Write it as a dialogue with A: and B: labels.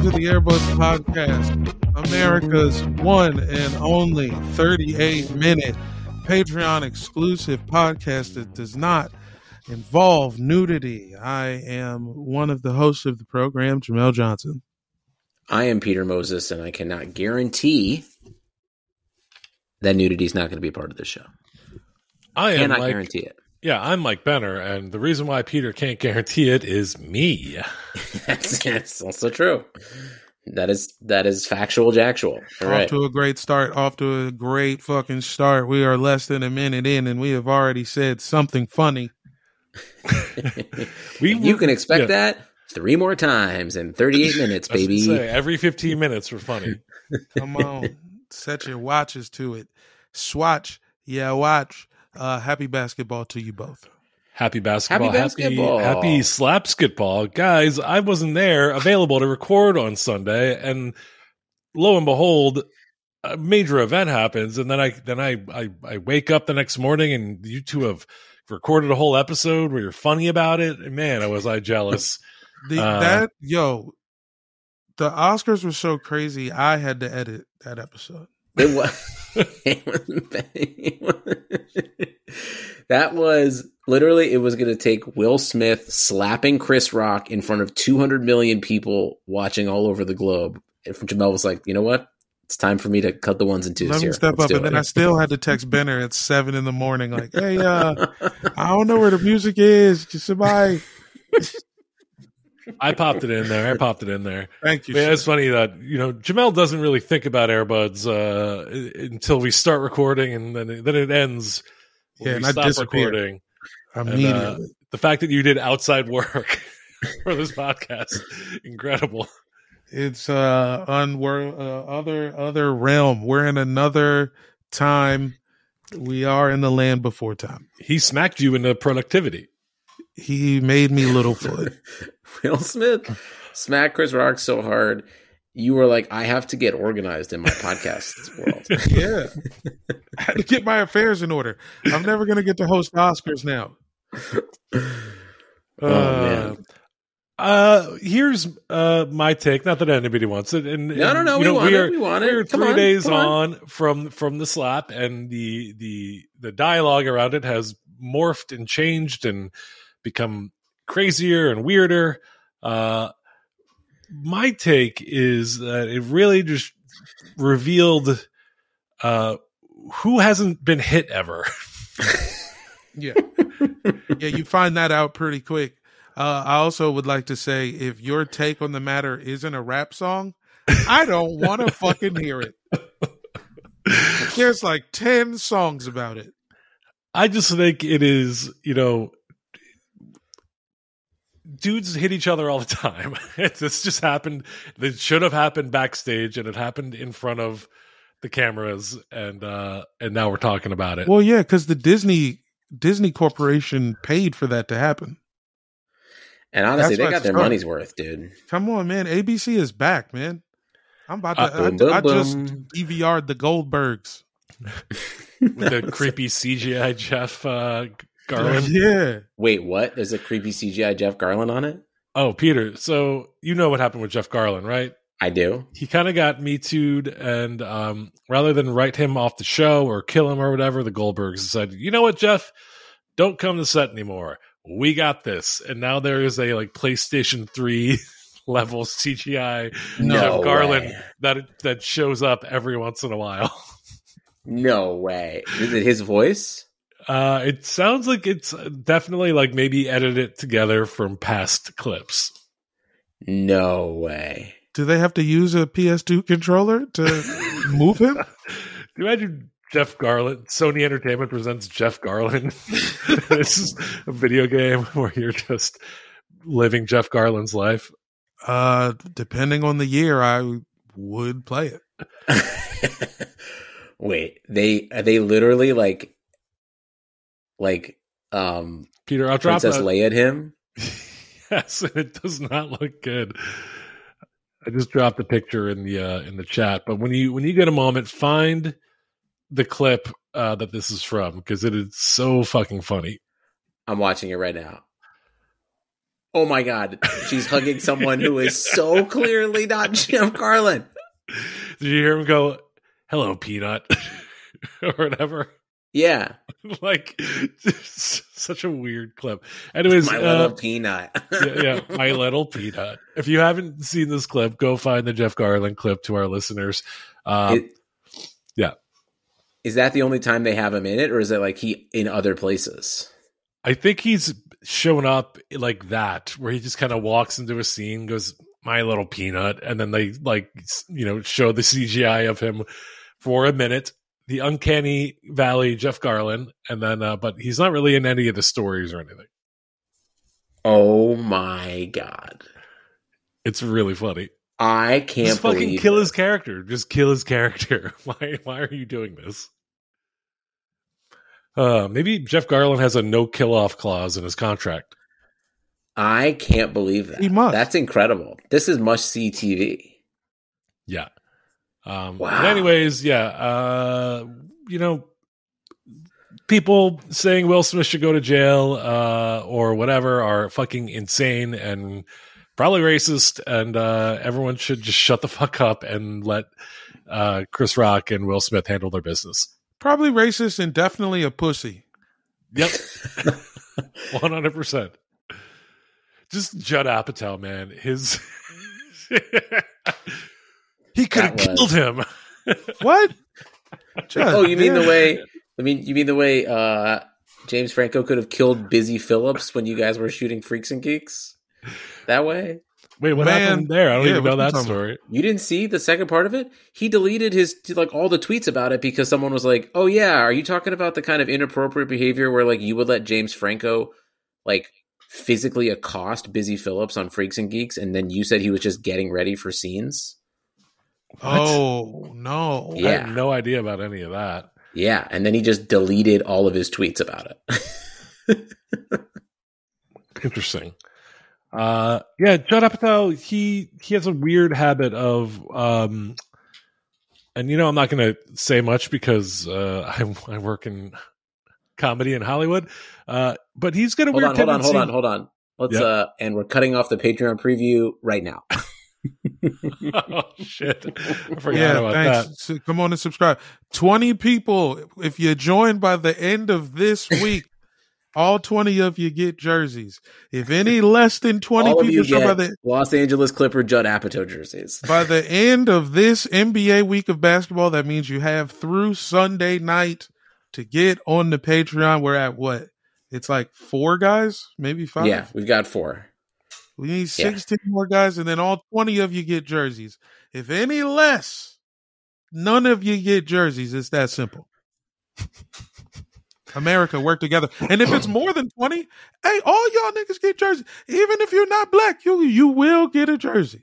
A: welcome to the Airbuds Podcast, America's one and only 38 minute Patreon exclusive podcast that does not involve nudity. I am one of the hosts of the program, Jamel Johnson.
B: I am Peter Moses, and I cannot guarantee that nudity is not going to be a part of this show.
C: I am
B: Cannot
C: Mike,
B: guarantee it.
C: Yeah, I'm Mike Benner, and the reason why Peter can't guarantee it is me.
B: that's, that's also true. That is that is factual jactual. All
A: off
B: right.
A: to a great start. Off to a great fucking start. We are less than a minute in, and we have already said something funny.
C: We
B: you can expect
C: yeah.
B: that three more times in 38 minutes,
C: I was gonna
B: baby.
C: say, every 15 minutes we're funny.
A: Come on, set your watches to it. Swatch, yeah, watch. Uh, happy basketball to you both.
C: Happy basketball.
B: Happy basketball.
C: Happy, happy slapsketball. Guys, I wasn't there available to record on Sunday, and lo and behold, a major event happens, and then I then I, I I wake up the next morning and you two have recorded a whole episode where you're funny about it. And man, I was I jealous.
A: The,
C: Uh,
A: that yo, the Oscars were so crazy. I had to edit that episode.
B: It was, it was that was literally it was going to take Will Smith slapping Chris Rock in front of 200 million people watching all over the globe. And Jamel was like, you know what? It's time for me to cut the ones and twos
A: Let me
B: here.
A: step
B: Let's
A: up, and then. I still had to text Benner at seven in the morning, like, "Hey, uh, I don't know where the music is. Just somebody,
C: I popped it in there. I popped it in there.
A: thank you."
C: Yeah, it's funny that you know Jamel doesn't really think about Airbuds uh, until we start recording, and then it, then it ends.
A: Yeah, and I
C: stop
A: disappear.
C: recording.
A: Immediately.
C: The fact that you did outside work for this podcast, incredible.
A: It's uh unwor- uh, other other realm. We're in another time. We are in the land before time.
C: He smacked you into productivity.
A: He made me Littlefoot.
B: Will Smith smacked Chris Rock so hard. You were like, I have to get organized in my podcast world.
A: yeah, I had to get my affairs in order. I'm never gonna get to host Oscars now.
B: Oh, man.
C: Uh, here's uh my take. Not that anybody wants it. And,
B: No,
C: and,
B: no, no. We want
C: we're-
B: it. We want
C: we're three
B: on,
C: days
B: on.
C: on. from from the slap, and the the the dialogue around it has morphed and changed and become crazier and weirder. Uh, my take is that it really just revealed uh who hasn't been hit ever.
A: Yeah, yeah, you find that out pretty quick. Uh, I also would like to say, if your take on the matter isn't a rap song, I don't want to fucking hear it. There's like ten songs about it.
C: I just think it is, you know, dudes hit each other all the time. this just happened. It should have happened backstage, and it happened in front of the cameras, and uh and now we're talking about it.
A: Well, yeah, because the Disney Disney Corporation paid for that to happen.
B: And honestly,
A: That's
B: they got their
A: fun.
B: money's worth, dude.
A: Come on, man. ABC is back, man. I'm about to.
B: Uh,
A: I,
B: boom,
A: I
B: boom,
A: just
B: boom.
A: DVR'd the Goldbergs.
C: With the creepy CGI Jeff uh, Garlin.
A: Yeah.
B: Wait, what? There's a creepy CGI Jeff Garlin on it?
C: Oh, Peter. So you know what happened with Jeff Garlin, right?
B: I do.
C: he kind of got me too'd and um, rather than write him off the show or kill him or whatever the goldbergs said you know what jeff don't come to set anymore we got this and now there is a like playstation 3 level cgi
B: No
C: jeff garlin
B: way.
C: that that shows up every once in a while
B: No way. Is it his voice?
C: Uh it sounds like it's definitely like maybe edited together from past clips
B: No way.
A: Do they have to use a PS2 controller to move him?
C: Can you imagine Jeff Garlin? Sony Entertainment presents Jeff Garlin. this is a video game where you're just living Jeff Garlin's life.
A: Uh, depending on the year, I would play it.
B: Wait, they are they literally like like um
C: Peter, I'll drop
B: Princess
C: that.
B: Leia at him?
C: yes, it does not look good. I just dropped a picture in the uh, in the chat, but when you when you get a moment, find the clip uh, that this is from because it is so fucking funny.
B: I'm watching it right now. Oh my god, she's hugging someone who is so clearly not Jim Carlin.
C: Did you hear him go, "Hello, Peanut," or whatever?
B: Yeah,
C: like such a weird clip. Anyways,
B: my
C: uh,
B: little peanut.
C: yeah, yeah, my little peanut. If you haven't seen this clip, go find the Jeff Garlin clip to our listeners. Um,
B: It-
C: yeah.
B: Is that the only time they have him in it, or is it like he in other places?
C: I think he's shown up like that, where he just kind of walks into a scene, goes, "My little peanut," and then they like you know show the CGI of him for a minute, the uncanny valley Jeff Garlin, and then uh, but he's not really in any of the stories or anything.
B: Oh my god,
C: It's really funny.
B: I can't
C: Just fucking
B: believe
C: kill
B: it.
C: his character. Just kill his character. Why? Why are you doing this? Uh, maybe Jeff Garlin has a no kill off clause in his contract.
B: I can't believe that.
A: He must.
B: That's incredible. This is must see TV.
C: Yeah. Um,
B: Wow.
C: But anyways, yeah. Uh, you know, people saying Will Smith should go to jail uh, or whatever are fucking insane and probably racist, and uh, everyone should just shut the fuck up and let uh, Chris Rock and Will Smith handle their business.
A: Probably racist and definitely a pussy.
C: Yep. One hundred percent. Just Judd Apatow, man. His he could have killed him.
A: What?
B: oh, you mean the way? I mean, you mean the way uh, James Franco could have killed Busy Phillips when you guys were shooting Freaks and Geeks? That way?
C: Wait, what
A: Man,
C: happened there? I don't
A: yeah,
C: even know that
A: talking
C: story.
B: You didn't see the second part of it? He deleted his like all the tweets about it because someone was like, "Oh yeah, are you talking about the kind of inappropriate behavior where like you would let James Franco like physically accost Busy Phillips on Freaks and Geeks and then you said he was just getting ready for scenes?"
A: Oh no.
C: I
B: Yeah.
C: had no idea about any of that.
B: Yeah, and then he just deleted all of his tweets about it.
C: Interesting. Uh, yeah, Judd Apatow. He he has a weird habit of, um, and you know, I'm not going to say much because uh, I I work in comedy in Hollywood. Uh, but he's got a
B: hold
C: weird
B: on, hold on, hold on, hold on. Let's
C: Yep.
B: uh and we're cutting off the Patreon preview right now.
C: oh shit! I forgot
A: Yeah,
C: about
A: thanks.
C: that.
A: So come on and subscribe. 20 people. If you join by the end of this week, all 20 of you get jerseys. If any less than 20
B: All
A: people show by the
B: Los Angeles Clipper Judd Apatow jerseys.
A: by the end of this NBA week of basketball, that means you have through Sunday night to get on the Patreon. We're at what? It's like four guys, maybe five.
B: Yeah, we've got four.
A: We need
B: Yeah.
A: 16 more guys, and then all 20 of you get jerseys. If any less, none of you get jerseys. It's that simple. America, work together. And if it's more than 20, hey, all y'all niggas get jerseys. Even if you're not black, you you will get a jersey.